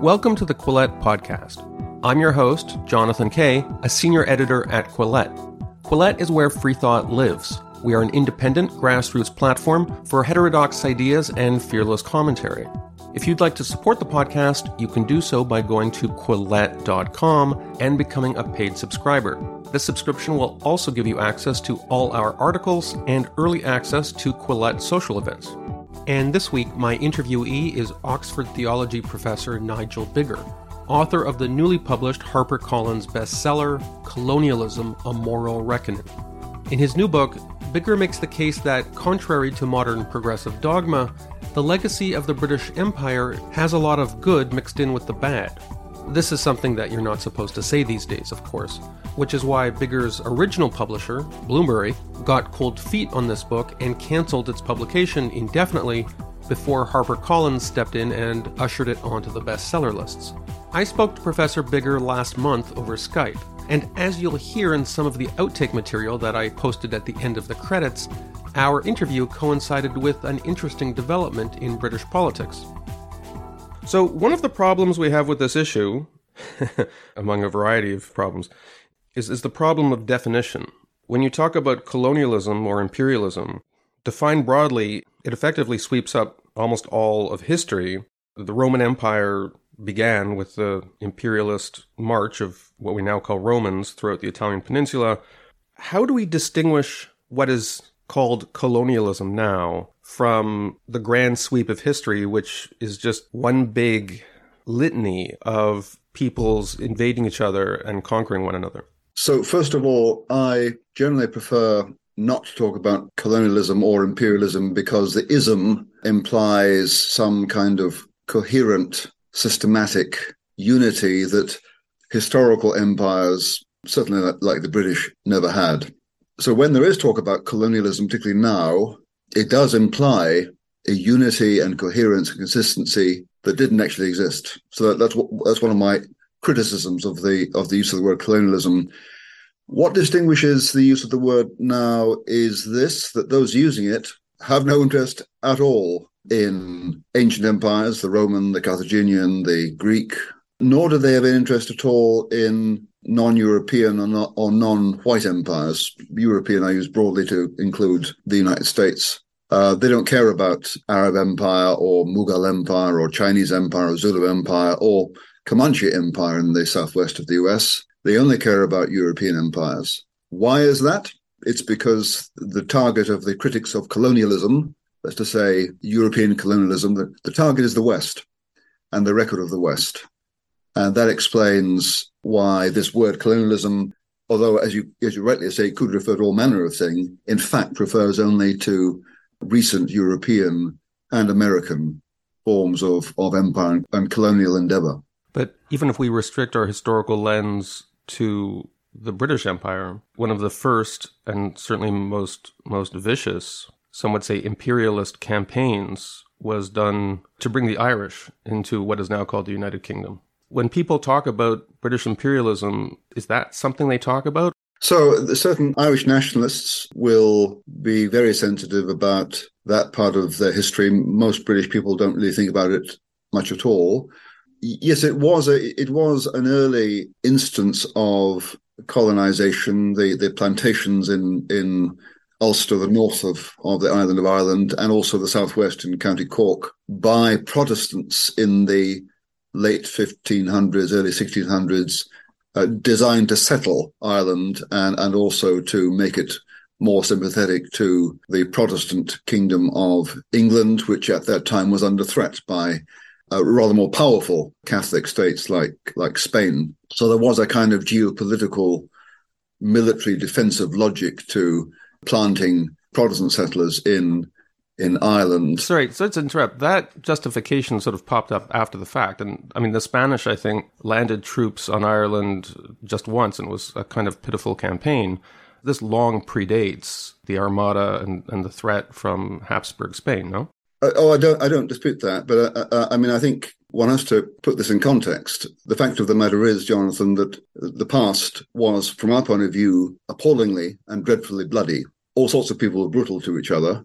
Welcome to the Quillette Podcast. I'm your host, Jonathan Kay, a senior editor at Quillette. Quillette is where free thought lives. We are an independent grassroots platform for heterodox ideas and fearless commentary. If you'd like to support the podcast, you can do so by going to Quillette.com and becoming a paid subscriber. This subscription will also give you access to all our articles and early access to Quillette social events. And this week, my interviewee is Oxford theology professor Nigel Biggar, author of the newly published HarperCollins bestseller, Colonialism A Moral Reckoning. In his new book, Bigger makes the case that, contrary to modern progressive dogma, the legacy of the British Empire has a lot of good mixed in with the bad. This is something that you're not supposed to say these days, of course, which is why Biggar's original publisher, Bloomsbury, got cold feet on this book and cancelled its publication indefinitely before HarperCollins stepped in and ushered it onto the bestseller lists. I spoke to Professor Biggar last month over Skype, and as you'll hear in some of the outtake material that I posted at the end of the credits, our interview coincided with an interesting development in British politics. So, one of the problems we have with this issue, among a variety of problems, is, is the problem of definition. When you talk about colonialism or imperialism, defined broadly, it effectively sweeps up almost all of history. The Roman Empire began with the imperialist march of what we now call Romans throughout the Italian peninsula. How do we distinguish what is called colonialism now from the grand sweep of history, which is just one big litany of peoples invading each other and conquering one another? So, first of all, I generally prefer not to talk about colonialism or imperialism because the ism implies some kind of coherent, systematic unity that historical empires, certainly like the British, never had. So, when there is talk about colonialism, particularly now, it does imply a unity and coherence and consistency that didn't actually exist. So that, that's what, that's one of my criticisms of the of the use of the word colonialism. What distinguishes the use of the word now is this: that those using it have no interest at all in ancient empires, the Roman, the Carthaginian, the Greek, nor do they have any interest at all in non-European or, non-white empires. European I use broadly to include the United States. Uh, they don't care about Arab Empire or Mughal Empire or Chinese Empire or Zulu Empire or Comanche Empire in the southwest of the US. They only care about European empires. Why is that? It's because the target of the critics of colonialism, that's to say, European colonialism, the, the target is the West and the record of the West. And that explains why this word colonialism, although as you as you rightly say, could refer to all manner of things, in fact refers only to recent European and American forms of, of empire and colonial endeavor. But even if we restrict our historical lens to the British Empire, one of the first and certainly most most vicious, some would say imperialist campaigns was done to bring the Irish into what is now called the United Kingdom. When people talk about British imperialism, is that something they talk about? So, certain Irish nationalists will be very sensitive about that part of their history. Most British people don't really think about it much at all. Yes, it was a it was an early instance of colonization. The the plantations in in Ulster, the north of, of the island of Ireland, and also the southwest in County Cork, by Protestants in the late 1500s, early 1600s, uh, designed to settle Ireland and, and also to make it more sympathetic to the Protestant kingdom of England, which at that time was under threat by uh, rather more powerful Catholic states like like Spain. So there was a kind of geopolitical, military defensive logic to planting Protestant settlers in in Ireland. Sorry, so let's interrupt. That justification sort of popped up after the fact. And I mean, the Spanish, I think, landed troops on Ireland just once and it was a kind of pitiful campaign. This long predates the Armada and, and the threat from Habsburg Spain, no? Uh, oh, I don't, I don't dispute that. But uh, uh, I mean, I think one has to put this in context. The fact of the matter is, Jonathan, that the past was, from our point of view, appallingly and dreadfully bloody. All sorts of people were brutal to each other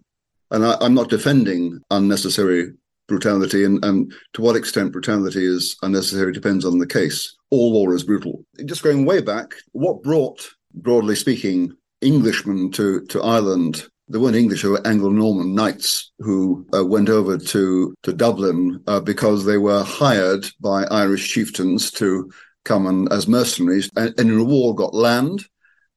and I, am not defending unnecessary brutality, and, and to what extent brutality is unnecessary depends on the case. All war is brutal. Just going way back, what brought, broadly speaking, Englishmen to, to Ireland there weren't English, they were Anglo-Norman knights who uh, went over to to Dublin uh, because they were hired by Irish chieftains to come and, as mercenaries, and, and in reward got land.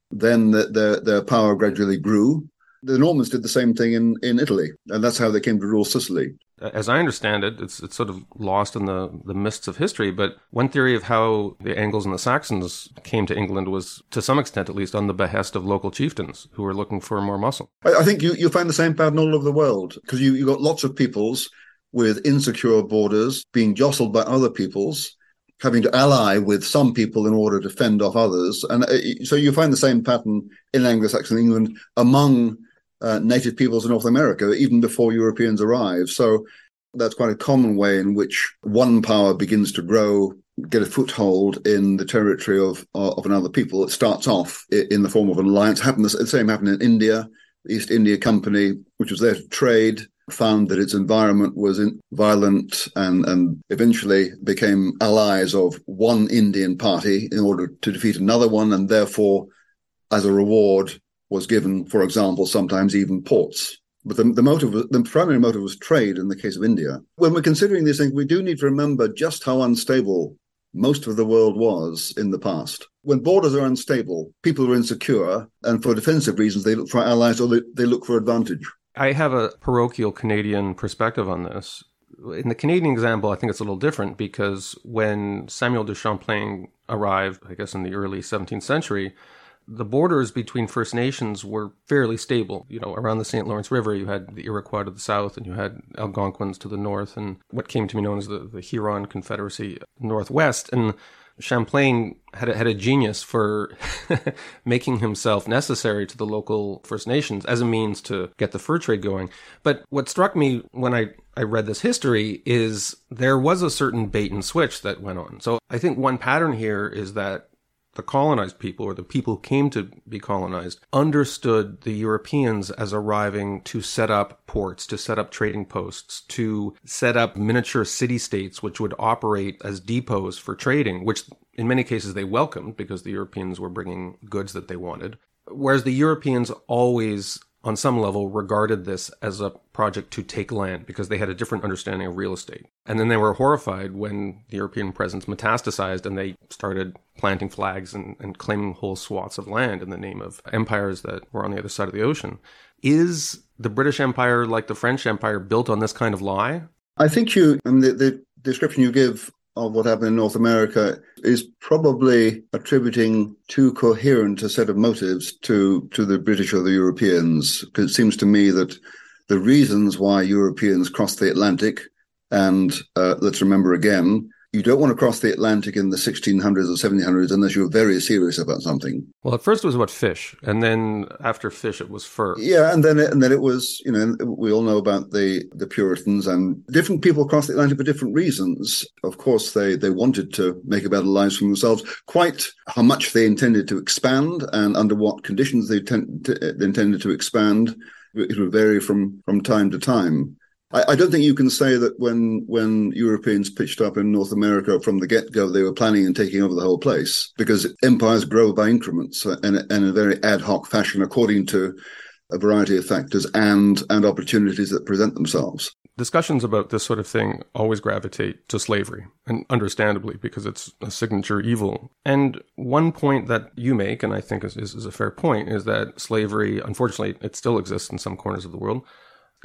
Then the, their their power gradually grew, the Normans did the same thing in, in Italy, and that's how they came to rule Sicily. As I understand it, it's it's sort of lost in the, the mists of history. But one theory of how the Angles and the Saxons came to England was, to some extent at least, on the behest of local chieftains who were looking for more muscle. I, I think you, you find the same pattern all over the world because you, you got lots of peoples with insecure borders being jostled by other peoples having to ally with some people in order to fend off others. And uh, so you find the same pattern in Anglo Saxon England among uh, native peoples in North America even before Europeans arrive. So that's quite a common way in which one power begins to grow, get a foothold in the territory of of another people. It starts off in the form of an alliance. Happened the same happened in India. The East India Company, which was there to trade, found that its environment was violent and, and eventually became allies of one Indian party in order to defeat another one, and therefore, as a reward, was given, for example, sometimes even ports. But the, the motive, the primary motive was trade in the case of India. When we're considering these things, we do need to remember just how unstable most of the world was in the past. When borders are unstable, people are insecure, and for defensive reasons, they look for allies or they, they look for advantage. I have a parochial Canadian perspective on this. In the Canadian example, I think it's a little different because when Samuel de Champlain arrived, I guess in the early 17th century, the borders between First Nations were fairly stable. You know, around the St. Lawrence River, you had the Iroquois to the south, and you had Algonquins to the north, and what came to be known as the, the Huron Confederacy northwest. And Champlain had a, had a genius for making himself necessary to the local First Nations as a means to get the fur trade going. But what struck me when I, I read this history is there was a certain bait and switch that went on. So I think one pattern here is that the colonized people or the people who came to be colonized understood the Europeans as arriving to set up ports, to set up trading posts, to set up miniature city states which would operate as depots for trading, which in many cases they welcomed because the Europeans were bringing goods that they wanted. Whereas the Europeans always on some level, regarded this as a project to take land because they had a different understanding of real estate. And then they were horrified when the European presence metastasized and they started planting flags and, and claiming whole swaths of land in the name of empires that were on the other side of the ocean. Is the British Empire, like the French Empire, built on this kind of lie? I think you, mean, the, the description you give of what happened in North America is probably attributing too coherent a set of motives to to the British or the Europeans. Because it seems to me that the reasons why Europeans crossed the Atlantic, and uh, let's remember again, you don't want to cross the Atlantic in the 1600s or 1700s unless you're very serious about something. Well, at first it was about fish, and then after fish it was fur. Yeah, and then it, and then it was, you know, we all know about the the Puritans and different people across the Atlantic for different reasons. Of course, they they wanted to make a better lives for themselves. Quite how much they intended to expand and under what conditions they, ten- they intended to expand, it would vary from from time to time. I, I, don't think you can say that when when Europeans pitched up in North America from the get go, they were planning on taking over the whole place because empires grow by increments uh, and, and in a very ad hoc fashion according to a variety of factors and and opportunities that present themselves. Discussions about this sort of thing always gravitate to slavery, and understandably because it's a signature evil. And one point that you make, and I think is, is, is a fair point, is that slavery, unfortunately, it still exists in some corners of the world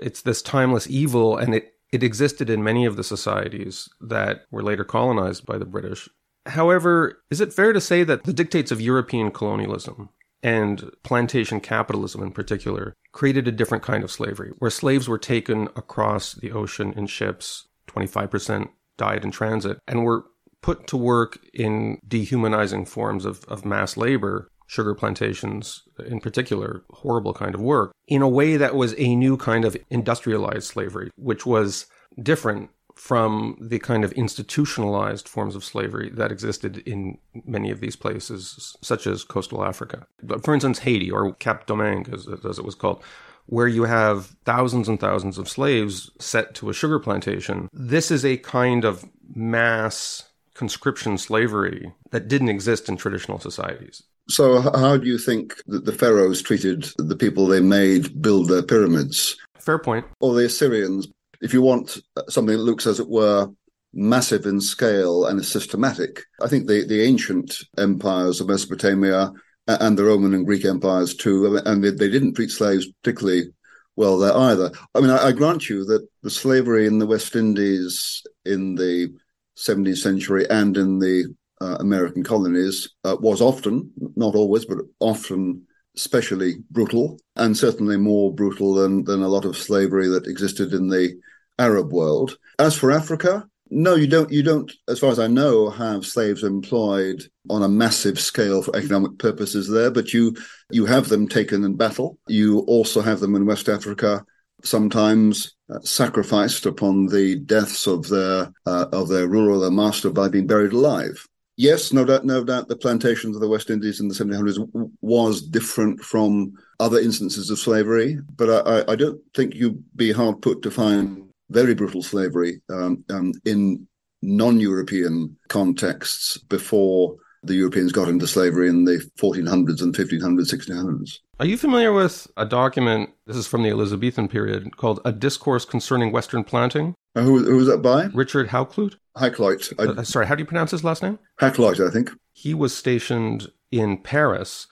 it's this timeless evil, and it, it existed in many of the societies that were later colonized by the British. However, is it fair to say that the dictates of European colonialism and plantation capitalism in particular created a different kind of slavery, where slaves were taken across the ocean in ships, 25% died in transit, and were put to work in dehumanizing forms of, of mass labor sugar plantations in particular, horrible kind of work, in a way that was a new kind of industrialized slavery, which was different from the kind of institutionalized forms of slavery that existed in many of these places, such as coastal Africa. For instance, Haiti, or Cap Domingue, as, as it was called, where you have thousands and thousands of slaves set to a sugar plantation. This is a kind of mass conscription slavery that didn't exist in traditional societies. So, how do you think that the pharaohs treated the people they made build their pyramids? Fair point. Or the Assyrians? If you want uh, something that looks, as it were, massive in scale and is systematic, I think the, the ancient empires of Mesopotamia and the Roman and Greek empires too, and they, they didn't treat slaves particularly well there either. I mean, I, I grant you that the slavery in the West Indies in the 17th century and in the uh, American colonies uh, was often, not always, but often especially brutal, and certainly more brutal than, than a lot of slavery that existed in the Arab world. As for Africa, no, you don't. You don't, as far as I know, have slaves employed on a massive scale for economic purposes there. But you you have them taken in battle. You also have them in West Africa, sometimes uh, sacrificed upon the deaths of their uh, of their ruler, their master, by being buried alive. Yes, no doubt, no doubt, the plantations of the West Indies in the 1700s w- was different from other instances of slavery, but I, I don't think you'd be hard put to find very brutal slavery um, um, in non-European contexts before the Europeans got into slavery in the 1400s and 1500s, 1600s. Are you familiar with a document? This is from the Elizabethan period called "A Discourse Concerning Western Planting." Uh, who, who was that by? Richard Hakluyt. Hakluyt. I, uh, sorry, how do you pronounce his last name? Hakluyt, I think. He was stationed in Paris,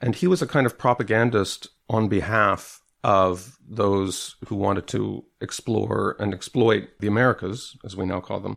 and he was a kind of propagandist on behalf of those who wanted to explore and exploit the Americas, as we now call them.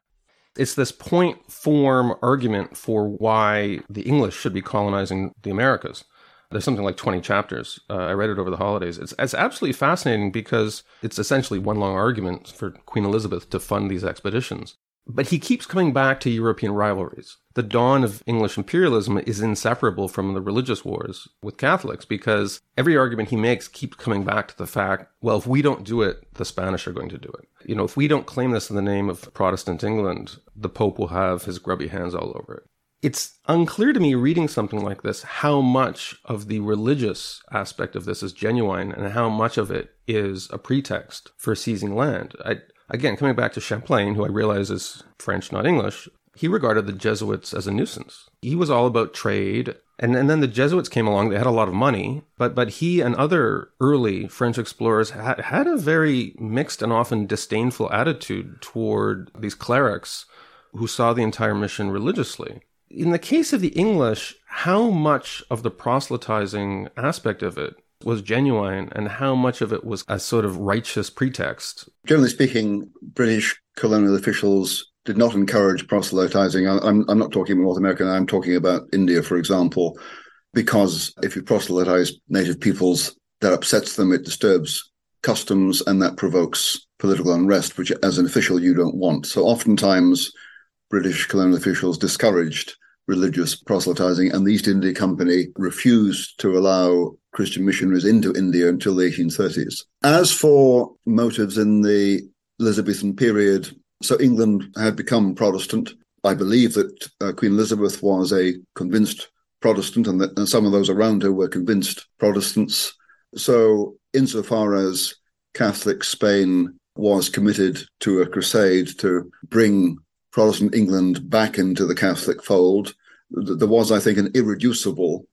It's this point form argument for why the English should be colonizing the Americas. There's something like 20 chapters. Uh, I read it over the holidays. It's, it's absolutely fascinating because it's essentially one long argument for Queen Elizabeth to fund these expeditions. But he keeps coming back to European rivalries. The dawn of English imperialism is inseparable from the religious wars with Catholics because every argument he makes keeps coming back to the fact, well, if we don't do it, the Spanish are going to do it. You know, if we don't claim this in the name of Protestant England, the Pope will have his grubby hands all over it. It's unclear to me reading something like this how much of the religious aspect of this is genuine and how much of it is a pretext for seizing land. I, Again, coming back to Champlain, who I realize is French, not English, he regarded the Jesuits as a nuisance. He was all about trade. And, and then the Jesuits came along, they had a lot of money, but, but he and other early French explorers had, had a very mixed and often disdainful attitude toward these clerics who saw the entire mission religiously. In the case of the English, how much of the proselytizing aspect of it was genuine and how much of it was a sort of righteous pretext. Generally speaking, British colonial officials did not encourage proselytizing. I'm, I'm not talking about North America, I'm talking about India, for example, because if you proselytize native peoples, that upsets them, it disturbs customs, and that provokes political unrest, which as an official you don't want. So oftentimes, British colonial officials discouraged religious proselytizing, and the East India Company refused to allow Christian missionaries into India until the 1830s. As for motives in the Elizabethan period, so England had become Protestant. I believe that uh, Queen Elizabeth was a convinced Protestant, and that and some of those around her were convinced Protestants. So, insofar as Catholic Spain was committed to a crusade to bring Protestant England back into the Catholic fold. There was, I think, an irreducible,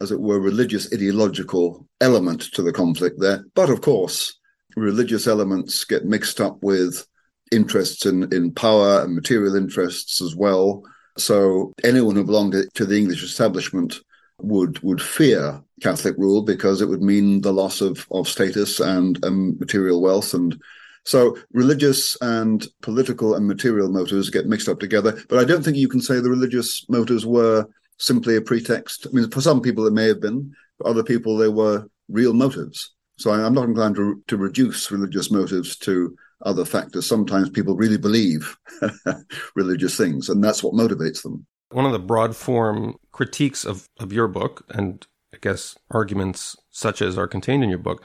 as it were, religious ideological element to the conflict there. But of course, religious elements get mixed up with interests in, in power and material interests as well. So anyone who belonged to the English establishment would would fear Catholic rule because it would mean the loss of, of status and, and material wealth and so religious and political and material motives get mixed up together. But I don't think you can say the religious motives were simply a pretext. I mean, for some people it may have been, for other people they were real motives. So I'm not inclined to, to reduce religious motives to other factors. Sometimes people really believe religious things, and that's what motivates them. One of the broad form critiques of, of your book, and I guess arguments such as are contained in your book,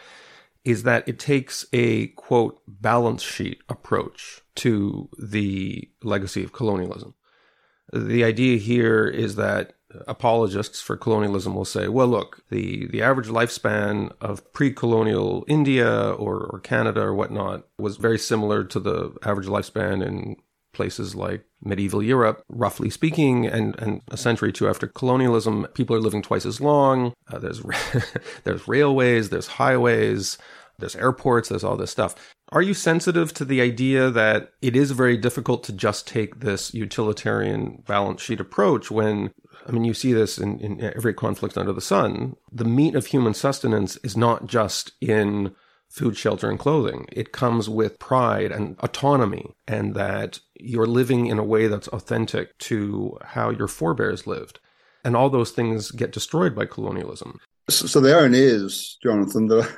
is that it takes a quote balance sheet approach to the legacy of colonialism. The idea here is that apologists for colonialism will say, well, look, the, the average lifespan of pre colonial India or, or Canada or whatnot was very similar to the average lifespan in places like medieval Europe, roughly speaking, and, and a century or two after colonialism, people are living twice as long. Uh, there's there's railways, there's highways, there's airports, there's all this stuff. Are you sensitive to the idea that it is very difficult to just take this utilitarian balance sheet approach when, I mean, you see this in, in every conflict under the sun? The meat of human sustenance is not just in food, shelter, and clothing. It comes with pride and autonomy, and that you're living in a way that's authentic to how your forebears lived. And all those things get destroyed by colonialism. So the irony is, Jonathan, that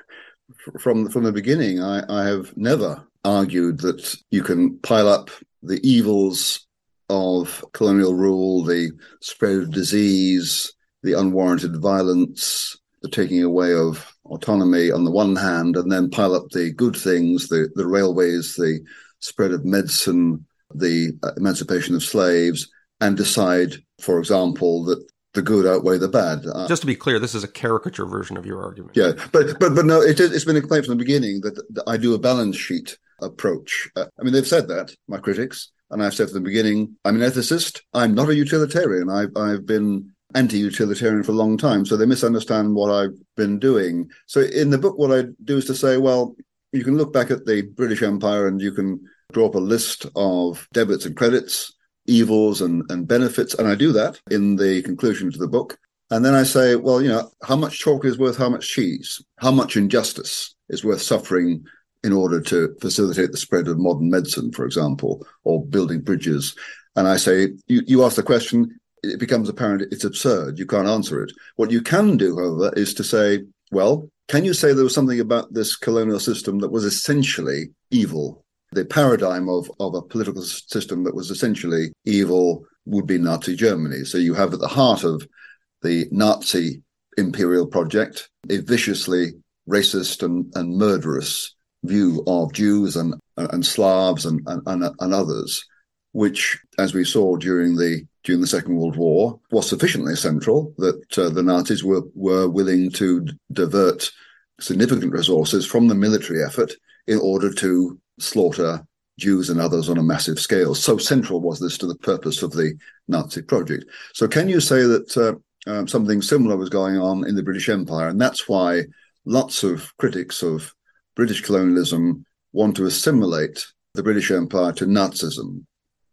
from from the beginning, I, I have never argued that you can pile up the evils of colonial rule, the spread of disease, the unwarranted violence, the taking away of autonomy on the one hand, and then pile up the good things, the, the railways, the spread of medicine, the uh, emancipation of slaves, and decide, for example, that the good outweigh the bad. Uh, Just to be clear, this is a caricature version of your argument. Yeah, but but but no, it, has been explained from the beginning that, that, I do a balance sheet approach. Uh, I mean, they've said that my critics, and I've said from the beginning, I'm an ethicist. I'm not a utilitarian. I've I've been anti-utilitarian for a long time, so they misunderstand what I've been doing. So in the book, what I do is to say, well, you can look back at the British Empire and you can draw up a list of debits and credits evils and, and benefits. And I do that in the conclusion to the book. And then I say, well, you know, how much chalk is worth how much cheese? How much injustice is worth suffering in order to facilitate the spread of modern medicine, for example, or building bridges? And I say, you, you ask the question, it becomes apparent it's absurd. You can't answer it. What you can do, however, is to say, well, can you say there was something about this colonial system that was essentially evil the paradigm of, of a political system that was essentially evil would be Nazi Germany. So you have at the heart of the Nazi imperial project a viciously racist and, and murderous view of Jews and, and Slavs and, and, and others, which, as we saw during the during the Second World War, was sufficiently central that uh, the Nazis were were willing to divert significant resources from the military effort in order to slaughter Jews and others on a massive scale. So central was this to the purpose of the Nazi project. So, can you say that uh, um, something similar was going on in the British Empire? And that's why lots of critics of British colonialism want to assimilate the British Empire to Nazism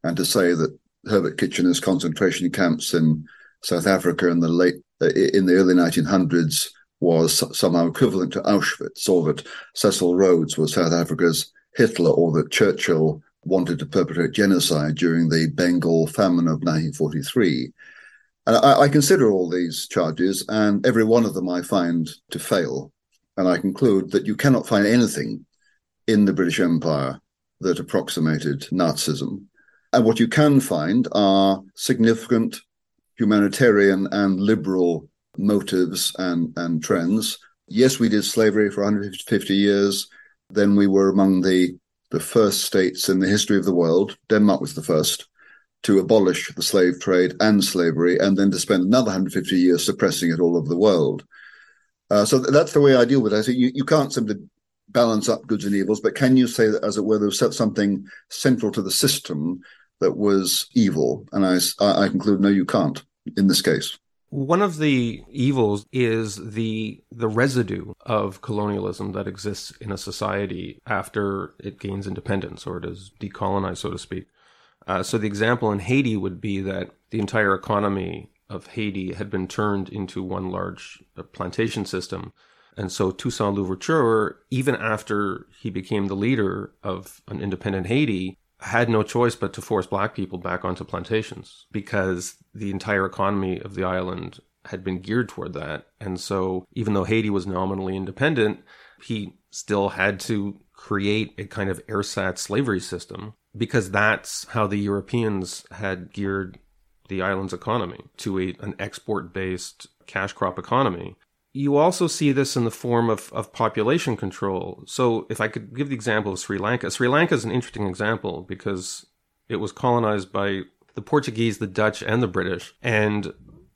and to say that Herbert Kitchener's concentration camps in South Africa in the late uh, in the early 1900s was somehow equivalent to Auschwitz, or that Cecil Rhodes was South Africa's Hitler or that Churchill wanted to perpetrate genocide during the Bengal famine of 1943. And I, I, consider all these charges, and every one of them I find to fail. And I conclude that you cannot find anything in the British Empire that approximated Nazism. And what you can find are significant humanitarian and liberal motives and, and trends. Yes, we did slavery for 150 years then we were among the the first states in the history of the world. Denmark was the first to abolish the slave trade and slavery, and then to spend another 150 years suppressing it all over the world. Uh, so that's the way I deal with it. I say you, you can't simply balance up goods and evils, but can you say that, as it were, there was something central to the system that was evil? And I, I conclude, no, you can't in this case. One of the evils is the the residue of colonialism that exists in a society after it gains independence or it is decolonized, so to speak. Uh, so the example in Haiti would be that the entire economy of Haiti had been turned into one large uh, plantation system. And so Toussaint Louverture, even after he became the leader of an independent Haiti, had no choice but to force black people back onto plantations because the entire economy of the island had been geared toward that. And so, even though Haiti was nominally independent, he still had to create a kind of ersatz slavery system because that's how the Europeans had geared the island's economy to a, an export based cash crop economy you also see this in the form of, of population control. So, if I could give the example of Sri Lanka, Sri Lanka is an interesting example because it was colonized by the Portuguese, the Dutch, and the British. And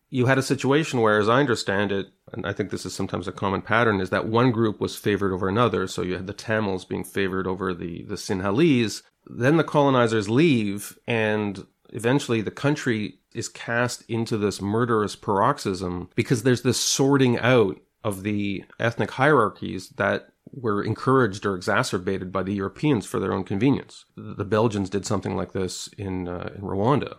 you had a situation where, as I understand it, and I think this is sometimes a common pattern, is that one group was favored over another. So you had the Tamils being favored over the, the Sinhalese. Then the colonizers leave, and eventually the country is cast into this murderous paroxysm because there's this sorting out of the ethnic hierarchies that were encouraged or exacerbated by the Europeans for their own convenience. The Belgians did something like this in, uh, in Rwanda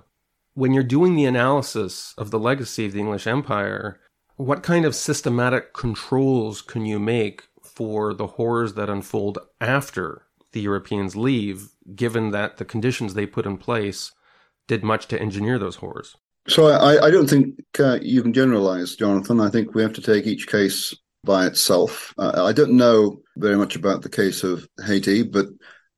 when you're doing the analysis of the legacy of the English Empire, what kind of systematic controls can you make for the horrors that unfold after the Europeans leave, given that the conditions they put in place did much to engineer those horrors? So I, I don't think uh, you can generalize, Jonathan. I think we have to take each case by itself. Uh, I don't know very much about the case of Haiti, but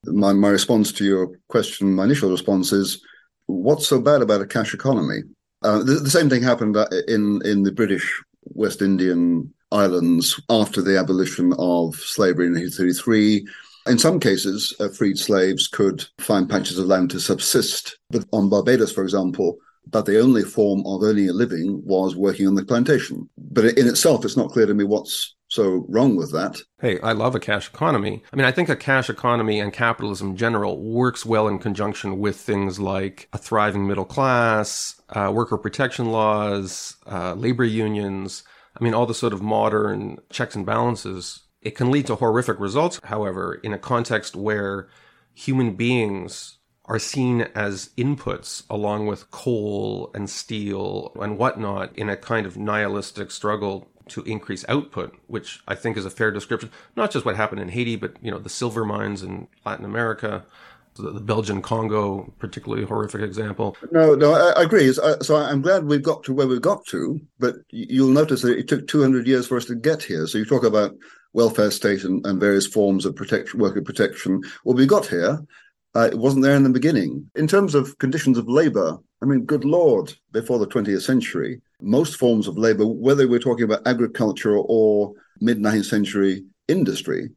my, my response to your question, my initial response is what's so bad about a cash economy? Uh, the, the, same thing happened uh, in in the British West Indian islands after the abolition of slavery in 1833. In some cases, uh, freed slaves could find patches of land to subsist. But on Barbados, for example, that the only form of earning a living was working on the plantation. But in itself, it's not clear to me what's so wrong with that. Hey, I love a cash economy. I mean, I think a cash economy and capitalism in general works well in conjunction with things like a thriving middle class, uh, worker protection laws, uh, labor unions. I mean, all the sort of modern checks and balances. It can lead to horrific results, however, in a context where human beings are seen as inputs along with coal and steel and whatnot in a kind of nihilistic struggle to increase output, which I think is a fair description. Not just what happened in Haiti, but you know the silver mines in Latin America, the, Belgian Congo, particularly horrific example. No, no, I, I agree. So, so I'm glad we've got to where we've got to, but you'll notice that it took 200 years for us to get here. So you talk about welfare state and, and various forms of protection, worker protection. What we got here. Uh, it wasn't there in the beginning. In terms of conditions of labor, I mean, good Lord, before the 20th century, most forms of labor, whether we're talking about agriculture or mid 19th century industry,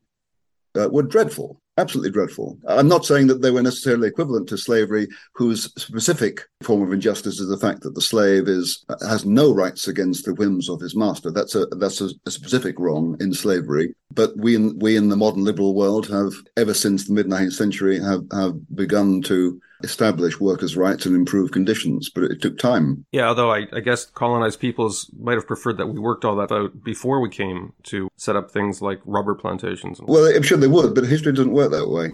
uh, were dreadful absolutely dreadful. I'm not saying that they were necessarily equivalent to slavery, whose specific form of injustice is the fact that the slave is has no rights against the whims of his master. That's a that's a, a specific wrong in slavery. But we in we in the modern liberal world have ever since the mid 19th century have have begun to establish workers' rights and improve conditions, but it took time. Yeah, although I, I, guess colonized peoples might have preferred that we worked all that out before we came to set up things like rubber plantations. Well, I'm sure they would, but history doesn't work that way.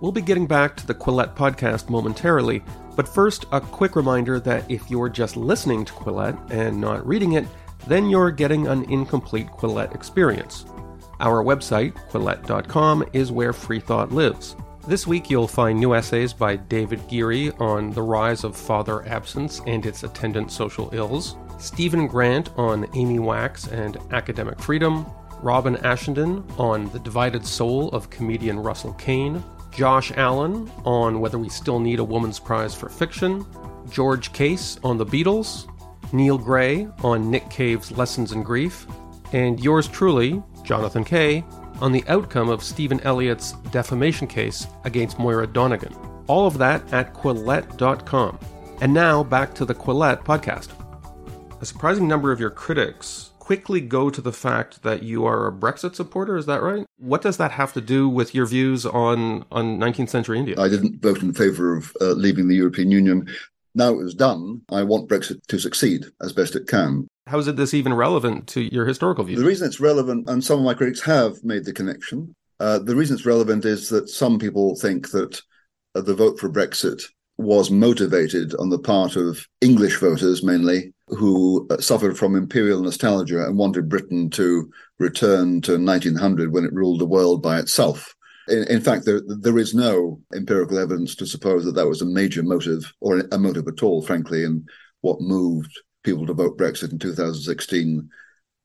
We'll be getting back to the Quillette podcast momentarily, but first, a quick reminder that if you're just listening to Quillette and not reading it, then you're getting an incomplete Quillette experience. Our website, quillette.com, is where free thought lives. This week, you'll find new essays by David Geary on the rise of father absence and its attendant social ills, Stephen Grant on Amy Wax and academic freedom, Robin Ashenden on the divided soul of comedian Russell Kane, Josh Allen on whether we still need a Woman's Prize for fiction, George Case on the Beatles, Neil Gray on Nick Cave's Lessons in Grief, and yours truly, Jonathan Kay, on the outcome of Stephen Elliott's defamation case against Moira Donegan. All of that at Quillette.com. And now back to the Quillette podcast. A surprising number of your critics quickly go to the fact that you are a Brexit supporter. Is that right? What does that have to do with your views on, on 19th century India? I didn't vote in favour of uh, leaving the European Union. Now it was done, I want Brexit to succeed as best it can. How is it this even relevant to your historical view? The reason it's relevant, and some of my critics have made the connection, uh, the reason it's relevant is that some people think that uh, the vote for Brexit was motivated on the part of English voters mainly, who uh, suffered from imperial nostalgia and wanted Britain to return to 1900 when it ruled the world by itself. In, in fact, there, there is no empirical evidence to suppose that that was a major motive or a motive at all, frankly, in what moved people to vote Brexit in 2016.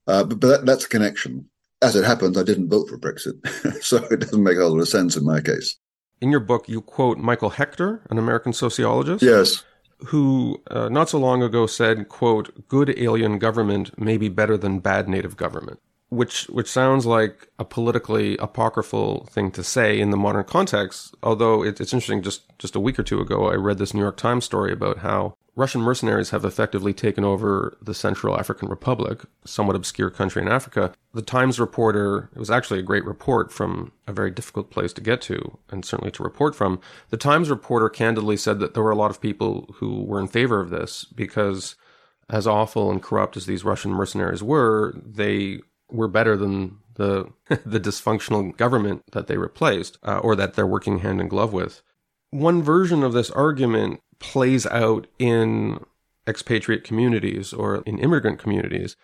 Uh, but, but that, that's a connection. As it happens, I didn't vote for Brexit, so it doesn't make a lot of sense in my case. In your book, you quote Michael Hechter, an American sociologist. Yes. Who uh, not so long ago said, quote, good alien government may be better than bad native government. Which which sounds like a politically apocryphal thing to say in the modern context. Although it, it's interesting, just just a week or two ago, I read this New York Times story about how Russian mercenaries have effectively taken over the Central African Republic, somewhat obscure country in Africa. The Times reporter, it was actually a great report from a very difficult place to get to, and certainly to report from. The Times reporter candidly said that there were a lot of people who were in favor of this because, as awful and corrupt as these Russian mercenaries were, they were better than the the dysfunctional government that they replaced uh, or that they're working hand in glove with. One version of this argument plays out in expatriate communities or in immigrant communities.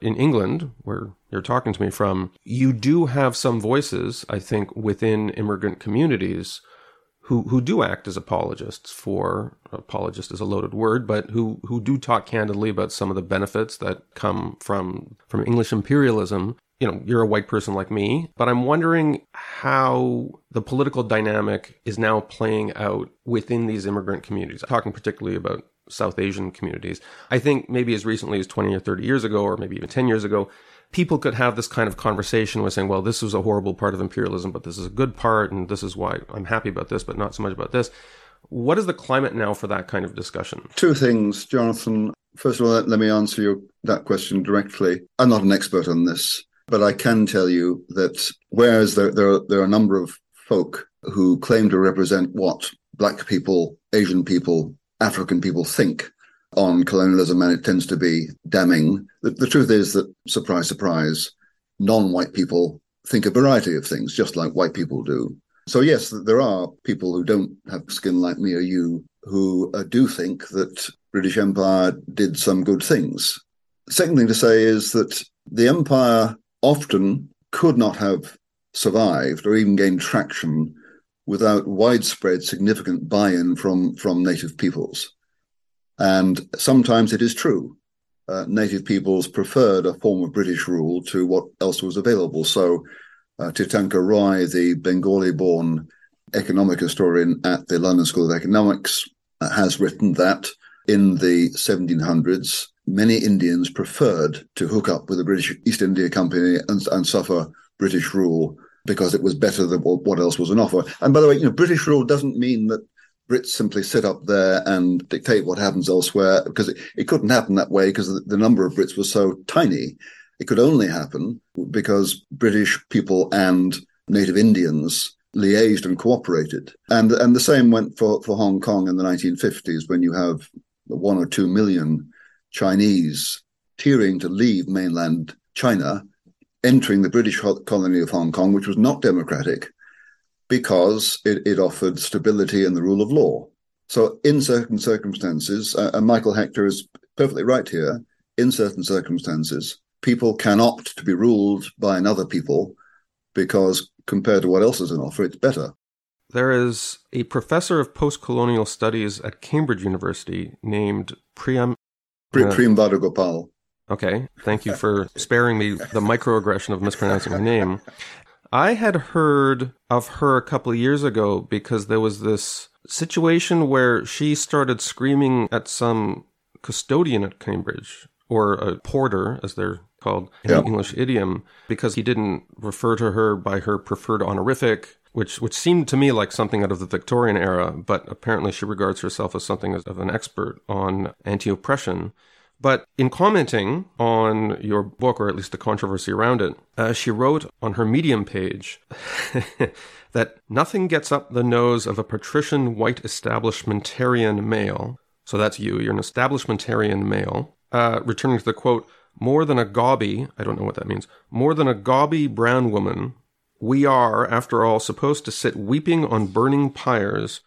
In England, where you're talking to me from, you do have some voices, I think, within immigrant communities who, who do act as apologists for apologist is a loaded word, but who, who do talk candidly about some of the benefits that come from from English imperialism you know, you're a white person like me, but I'm wondering how the political dynamic is now playing out within these immigrant communities. I'm talking particularly about South Asian communities. I think maybe as recently as 20 or 30 years ago, or maybe even 10 years ago, people could have this kind of conversation with saying, well, this was a horrible part of imperialism, but this is a good part, and this is why I'm happy about this, but not so much about this. What is the climate now for that kind of discussion? Two things, Jonathan. First of all, let, let me answer your, that question directly. I'm not an expert on this. But I can tell you that whereas there, there, there are a number of folk who claim to represent what black people, Asian people, African people think on colonialism, and it tends to be damning. The, the truth is that, surprise, surprise, non white people think a variety of things, just like white people do. So, yes, there are people who don't have skin like me or you who uh, do think that British Empire did some good things. second thing to say is that the empire often could not have survived or even gained traction without widespread significant buy-in from from native peoples and sometimes it is true uh, native peoples preferred a form of british rule to what else was available so uh, Tirthankar Roy, the Bengali born economic historian at the London School of Economics, uh, has written that in the 1700s, many Indians preferred to hook up with the British East India Company and, and suffer British rule because it was better than what else was on offer. And by the way, you know, British rule doesn't mean that Brits simply sit up there and dictate what happens elsewhere because it, it couldn't happen that way because the, the number of Brits was so tiny. It could only happen because British people and native Indians liaised and cooperated. And and the same went for, for Hong Kong in the 1950s when you have one or two million Chinese tearing to leave mainland China, entering the British colony of Hong Kong, which was not democratic because it, it offered stability and the rule of law. So, in certain circumstances, uh, and Michael Hechter is perfectly right here, in certain circumstances, people can opt to be ruled by another people because compared to what else is on offer, it's better. There is a professor of post colonial studies at Cambridge University named Priyam. Pri- uh, Priyamvada Gopal. Okay, thank you for sparing me the microaggression of mispronouncing her name. I had heard of her a couple of years ago because there was this situation where she started screaming at some custodian at Cambridge, or a porter, as they're called in yeah. English idiom, because he didn't refer to her by her preferred honorific which which seemed to me like something out of the Victorian era, but apparently she regards herself as something of an expert on anti-oppression. But in commenting on your book, or at least the controversy around it, uh, she wrote on her Medium page that nothing gets up the nose of a patrician white establishmentarian male. So that's you, you're an establishmentarian male. Uh, returning to the quote, more than a gobby, I don't know what that means, more than a gobby brown woman we are, after all, supposed to sit weeping on burning pyres,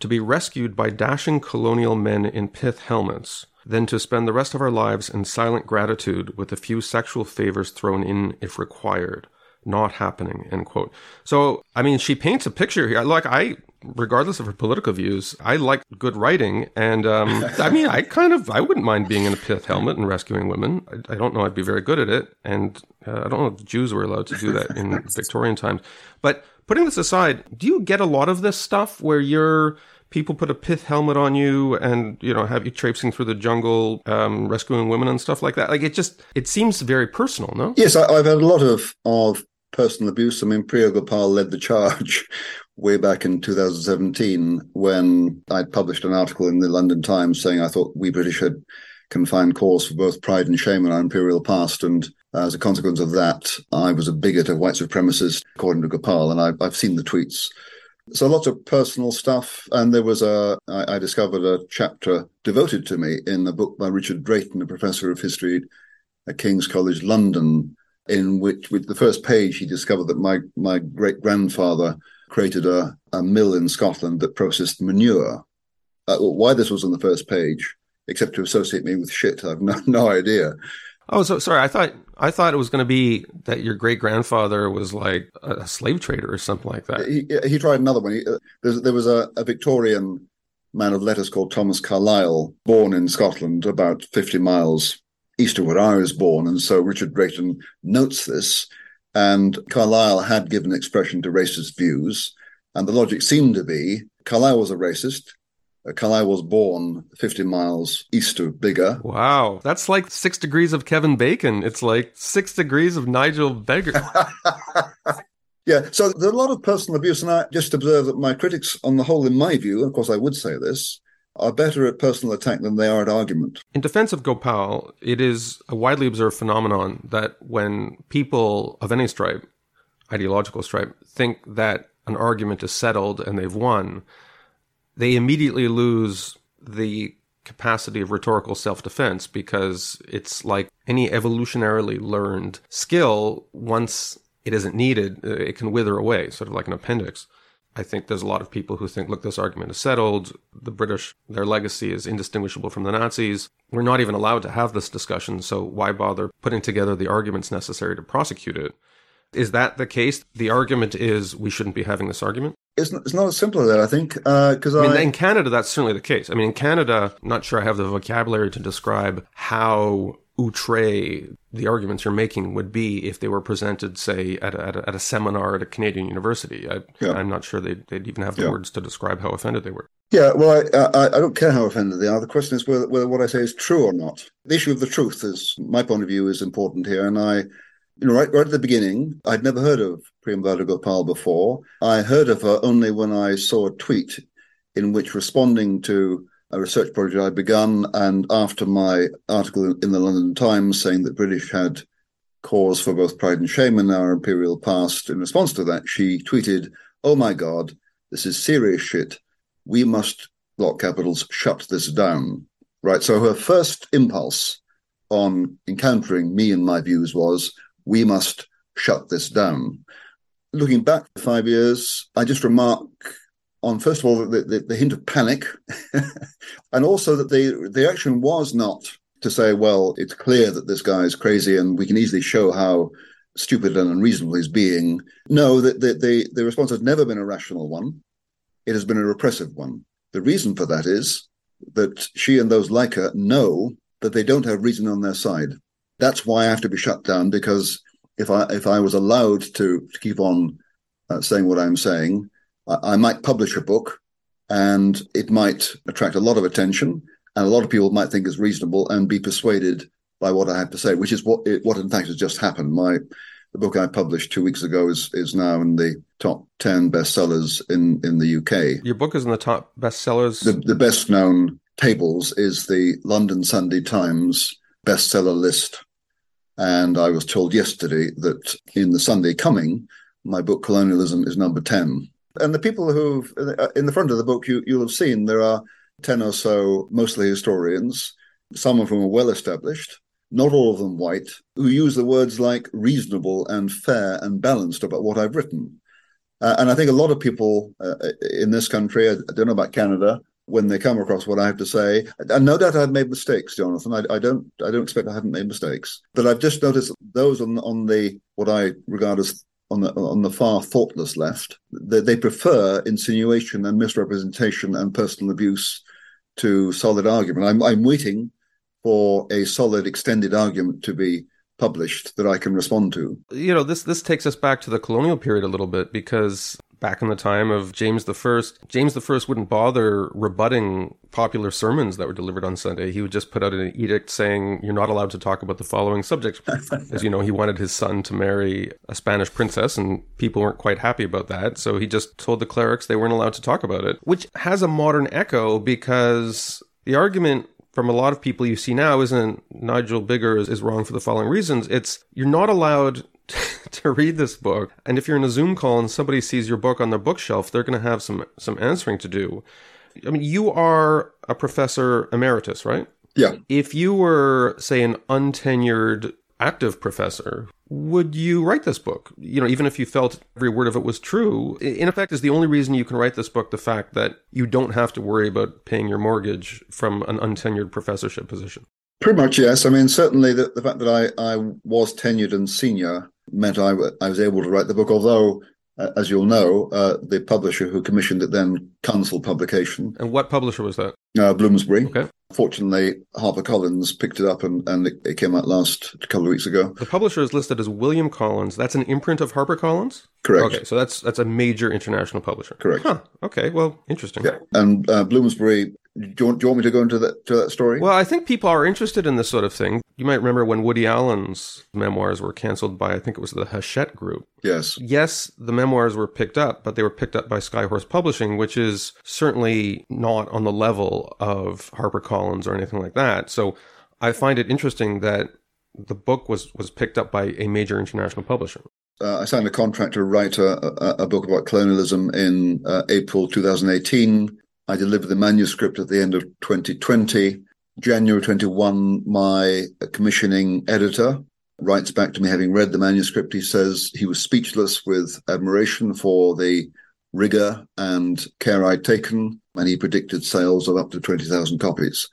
to be rescued by dashing colonial men in pith helmets, then to spend the rest of our lives in silent gratitude with a few sexual favors thrown in if required. Not happening, end quote. So, I mean, she paints a picture here. Like, I regardless of her political views, I like good writing, and um, I mean, I kind of I wouldn't mind being in a pith helmet and rescuing women. I, I don't know I'd be very good at it, and uh, I don't know if Jews were allowed to do that in Victorian times. But putting this aside, do you get a lot of this stuff where you're people put a pith helmet on you and you know have you traipsing through the jungle, um, rescuing women and stuff like that. Like it just it seems very personal, no? Yes, I, have had a lot of of personal abuse. I mean, Priya Gopal led the charge way back in 2017 when I'd published an article in the London Times saying I thought we British had can find cause for both pride and shame in our imperial past. And as a consequence of that, I was a bigot, a white supremacist, according to Gopal. And I've, I've seen the tweets. So lots of personal stuff. And there was a, I, I discovered a chapter devoted to me in a book by Richard Drayton, a professor of history at King's College London, in which with the first page he discovered that my, my great grandfather created a, a mill in Scotland that processed manure. Uh, why this was on the first page except to associate me with shit. I've no, no idea. Oh, so sorry. I thought I thought it was going to be that your great grandfather was like a slave trader or something like that. He, he tried another one. He, uh, there was a, a, Victorian man of letters called Thomas Carlyle, born in Scotland, about fifty miles east of where I was born, and so Richard Drayton notes this. And Carlyle had given expression to racist views, and the logic seemed to be Carlyle was a racist. Uh, Carlyle was born 50 miles east of Biggar. Wow. That's like six degrees of Kevin Bacon. It's like six degrees of Nigel Biggar. yeah. So there's a lot of personal abuse. And I just observe that my critics, on the whole, in my view, of course, I would say this, are better at personal attack than they are at argument. In defense of Gopal, it is a widely observed phenomenon that when people of any stripe, ideological stripe, think that an argument is settled and they've won, they immediately lose the capacity of rhetorical self defense because it's like any evolutionarily learned skill, once it isn't needed, uh, it can wither away, sort of like an appendix. I think there's a lot of people who think, look, this argument is settled. The British, their legacy is indistinguishable from the Nazis. We're not even allowed to have this discussion, so why bother putting together the arguments necessary to prosecute it? Is that the case? The argument is we shouldn't be having this argument? It's, it's not as simple as that, I think. Because uh, I mean, I... in Canada, that's certainly the case. I mean, in Canada, I'm not sure I have the vocabulary to describe how outre the arguments you're making would be if they were presented, say, at a, at a, at a seminar at a Canadian university. I, am not sure they'd, they'd, even have the yeah. words to describe how offended they were. Yeah, well, I, I, I, don't care how offended they are. The question is whether, whether what I say is true or not. The issue of the truth is, my point of view, is important here, and I you know, right, right at the beginning, I'd never heard of Priyamvada Gopal before. I heard of her only when I saw a tweet in which, responding to a research project I'd begun, and after my article in the London Times saying that British had cause for both pride and shame in our imperial past, in response to that, she tweeted, Oh my God, this is serious shit. We must, block capitals, shut this down. Right. So her first impulse on encountering me and my views was, we must shut this down. Looking back five years, I just remark on first of all the, the, the hint of panic, and also that the the action was not to say, well, it's clear that this guy is crazy, and we can easily show how stupid and unreasonable he's being. No, the, the, the, the response has never been a rational one. It has been a repressive one. The reason for that is that she and those like her know that they don't have reason on their side that's why I have to be shut down because if I if I was allowed to, to keep on uh, saying what I'm saying, I, I, might publish a book, and it might attract a lot of attention, and a lot of people might think it's reasonable and be persuaded by what I have to say, which is what it, what in fact has just happened. My the book I published two weeks ago is is now in the top ten bestsellers in in the UK. Your book is in the top bestsellers. The, the best known tables is the London Sunday Times bestseller list and I was told yesterday that in the Sunday coming, my book Colonialism is number 10. And the people who, in the front of the book, you, you'll have seen there are 10 or so, mostly historians, some of whom are well established, not all of them white, who use the words like reasonable and fair and balanced about what I've written. Uh, and I think a lot of people uh, in this country, I don't know about Canada, when they come across what I have to say. And no doubt I've made mistakes, Jonathan. I, I, don't I don't expect I haven't made mistakes. But I've just noticed those on on the what I regard as on the on the far thoughtless left, they, they prefer insinuation and misrepresentation and personal abuse to solid argument. I'm I'm waiting for a solid extended argument to be published that I can respond to. You know, this this takes us back to the colonial period a little bit because back in the time of James the First, James the First wouldn't bother rebutting popular sermons that were delivered on Sunday. He would just put out an edict saying, You're not allowed to talk about the following subject. As you know, he wanted his son to marry a Spanish princess, and people weren't quite happy about that. So he just told the clerics they weren't allowed to talk about it, which has a modern echo because the argument from a lot of people you see now isn't Nigel Biggar is, is wrong for the following reasons. It's you're not allowed to read this book. And if you're in a Zoom call and somebody sees your book on their bookshelf, they're going to have some some answering to do. I mean, you are a professor emeritus, right? Yeah. If you were, say, an untenured active professor, would you write this book? You know, even if you felt every word of it was true, in effect, is the only reason you can write this book the fact that you don't have to worry about paying your mortgage from an untenured professorship position? Pretty much, yes. I mean, certainly the, the fact that I, I was tenured and senior meant I, I was able to write the book, although, uh, as you'll know, uh, the publisher who commissioned it then cancelled publication. And what publisher was that? Uh, Bloomsbury. Okay. Fortunately, HarperCollins picked it up and, and it, it, came out last a couple of weeks ago. The publisher is listed as William Collins. That's an imprint of HarperCollins? Correct. Okay, so that's that's a major international publisher. Correct. Huh. Okay, well, interesting. Yeah. And uh, Bloomsbury do you, want, do you, want, me to go into that to that story? Well, I think people are interested in this sort of thing. You might remember when Woody Allen's memoirs were canceled by I think it was the Hachette Group. Yes. Yes, the memoirs were picked up, but they were picked up by Skyhorse Publishing, which is certainly not on the level of HarperCollins or anything like that. So I find it interesting that the book was was picked up by a major international publisher. Uh, I signed a contract to write a, a, a book about colonialism in uh, April 2018. I delivered the manuscript at the end of 2020. January 21, my commissioning editor writes back to me having read the manuscript. He says he was speechless with admiration for the rigor and care I'd taken, and he predicted sales of up to 20,000 copies.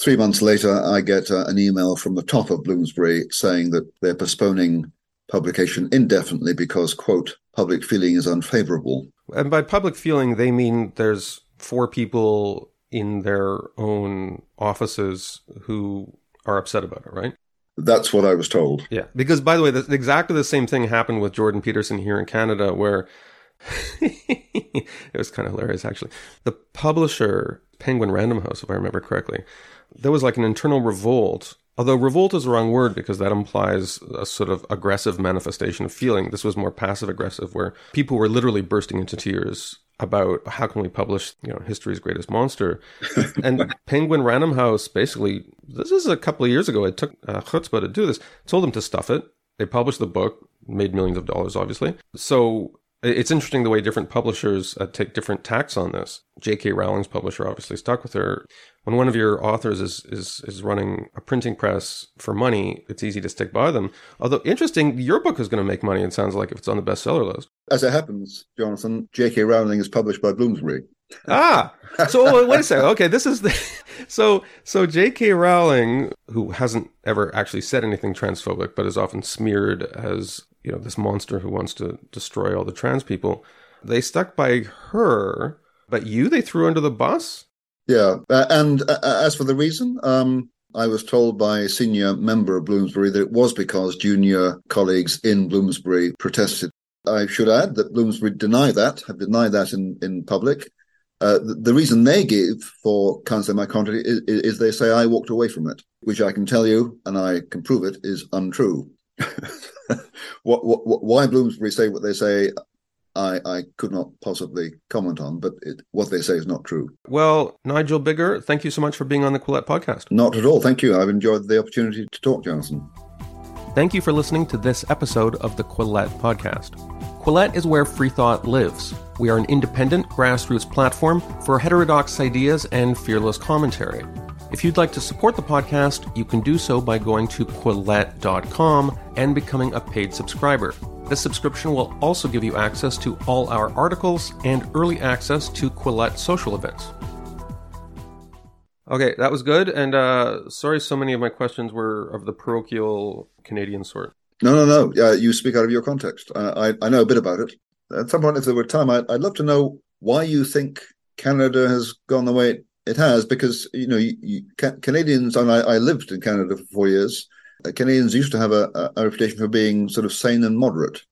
Three months later, I get uh, an email from the top of Bloomsbury saying that they're postponing publication indefinitely because, quote, public feeling is unfavorable. And by public feeling, they mean there's four people in their own offices who are upset about it, right? That's what I was told. Yeah. Because, by the way, the, exactly the same thing happened with Jordan Peterson here in Canada, where it was kind of hilarious, actually. The publisher, Penguin Random House, if I remember correctly, there was like an internal revolt. Although revolt is the wrong word because that implies a sort of aggressive manifestation of feeling. This was more passive aggressive, where people were literally bursting into tears about how can we publish you know history's greatest monster. And penguin random house basically this is a couple of years ago. It took uh, chutzpah to do this. Told them to stuff it. They published the book made millions of dollars obviously. So it's interesting the way different publishers uh, take different tacks on this j.k rowling's publisher obviously stuck with her when one of your authors is, is, is running a printing press for money, it's easy to stick by them. Although interesting, your book is going to make money. It sounds like if it's on the bestseller list. As it happens, Jonathan, J.K. Rowling is published by Bloomsbury. Ah, so wait a second. Okay, this is the so so J.K. Rowling, who hasn't ever actually said anything transphobic, but is often smeared as you know this monster who wants to destroy all the trans people. They stuck by her, but you they threw under the bus. Yeah, uh, and uh, as for the reason, um, I was told by a senior member of Bloomsbury that it was because junior colleagues in Bloomsbury protested. I should add that Bloomsbury deny that, have denied that in, in public. Uh, the, the, reason they give for cancelling my contract is, is, they say I walked away from it, which I can tell you, and I can prove it, is untrue. what, what, why Bloomsbury say what they say, I, I could not possibly comment on, but it, what they say is not true. Well, Nigel Biggar, thank you so much for being on the Quillette podcast. Not at all. Thank you. I've enjoyed the opportunity to talk, Jonathan. Thank you for listening to this episode of the Quillette podcast. Quillette is where free thought lives. We are an independent grassroots platform for heterodox ideas and fearless commentary. If you'd like to support the podcast, you can do so by going to Quillette.com and becoming a paid subscriber. This subscription will also give you access to all our articles and early access to Quillette social events. Okay, that was good. And uh, sorry, so many of my questions were of the parochial Canadian sort. No, no, no. Uh, you speak out of your context. Uh, I, I know a bit about it. At some point, if there were time, I'd, I'd love to know why you think Canada has gone the way it has. Because you know, you, you, Canadians, and I, I lived in Canada for four years. Uh, Canadians used to have a, a, reputation for being sort of sane and moderate.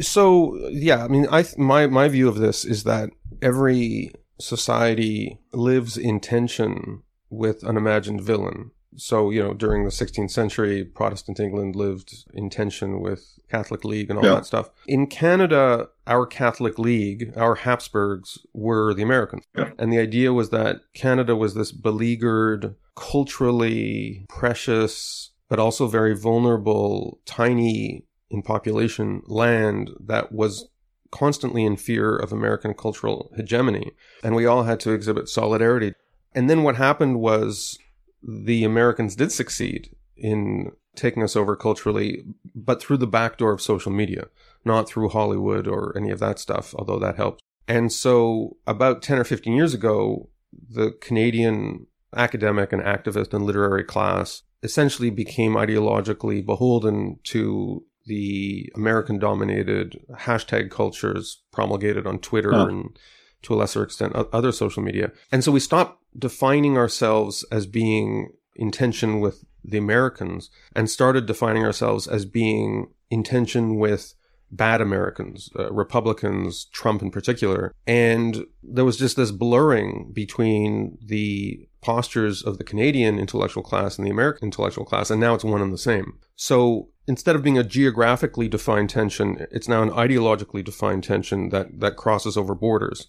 So yeah, I mean, I my my view of this is that every society lives in tension with an imagined villain. So, you know, during the 16th century, Protestant England lived in tension with Catholic League and all yeah. that stuff. In Canada, our Catholic League, our Habsburgs, were the Americans. Yeah. And the idea was that Canada was this beleaguered, culturally precious, but also very vulnerable, tiny in population land that was constantly in fear of American cultural hegemony. And we all had to exhibit solidarity. And then what happened was the Americans did succeed in taking us over culturally, but through the back door of social media, not through Hollywood or any of that stuff, although that helped. And so about 10 or 15 years ago, the Canadian academic and activist and literary class essentially became ideologically beholden to the American dominated hashtag cultures promulgated on Twitter oh. and to a lesser extent other social media. And so we stopped defining ourselves as being in tension with the Americans and started defining ourselves as being in tension with bad Americans, uh, Republicans, Trump in particular. And there was just this blurring between the postures of the Canadian intellectual class and the American intellectual class, and now it's one and the same. So instead of being a geographically defined tension, it's now an ideologically defined tension that, that crosses over borders.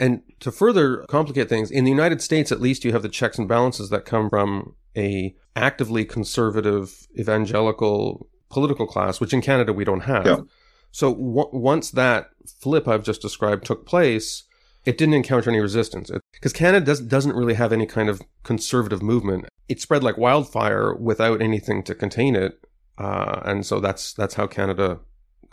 And to further complicate things, in the United States, at least, you have the checks and balances that come from a actively conservative evangelical political class, which in Canada we don't have. Yeah. So w- once that flip I've just described took place, it didn't encounter any resistance because Canada does, doesn't really have any kind of conservative movement. It spread like wildfire without anything to contain it, uh, and so that's that's how Canada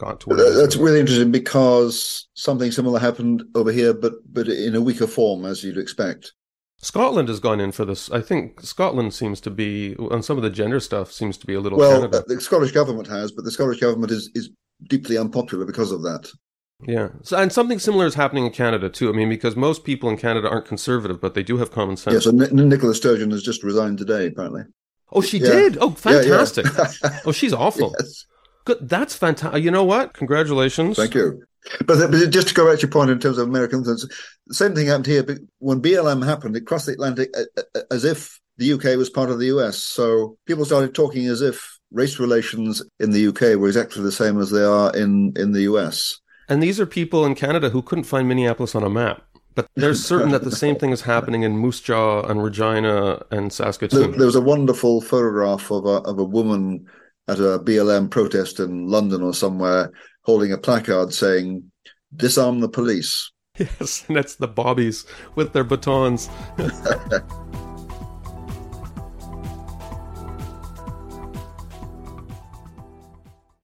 got to. That's really interesting because something similar happened over here, but but in a weaker form, as you'd expect. Scotland has gone in for this. I think Scotland seems to be on some of the gender stuff seems to be a little. Well, the Scottish government has, but the Scottish government is is deeply unpopular because of that. Yeah, so, and something similar is happening in Canada too. I mean, because most people in Canada aren't conservative, but they do have common sense. Yes, and N- Nicola Sturgeon has just resigned today, apparently. Oh, she yeah. did. Oh, fantastic. Yeah, yeah. oh, she's awful. Yes. Good. That's fantastic. You know what? Congratulations. Thank you. But, but just to go back to your point in terms of American influence, the same thing happened here. When BLM happened, it crossed the Atlantic uh, uh, uh, as if the UK was part of the US. So people started talking as if race relations in the UK were exactly the same as they are in, in the US. And these are people in Canada who couldn't find Minneapolis on a map. But they're certain that the same thing is happening in Moose Jaw and Regina and Saskatoon. There was a wonderful photograph of a, of a woman at a BLM protest in London or somewhere holding a placard saying, disarm the police. Yes, and that's the bobbies with their batons.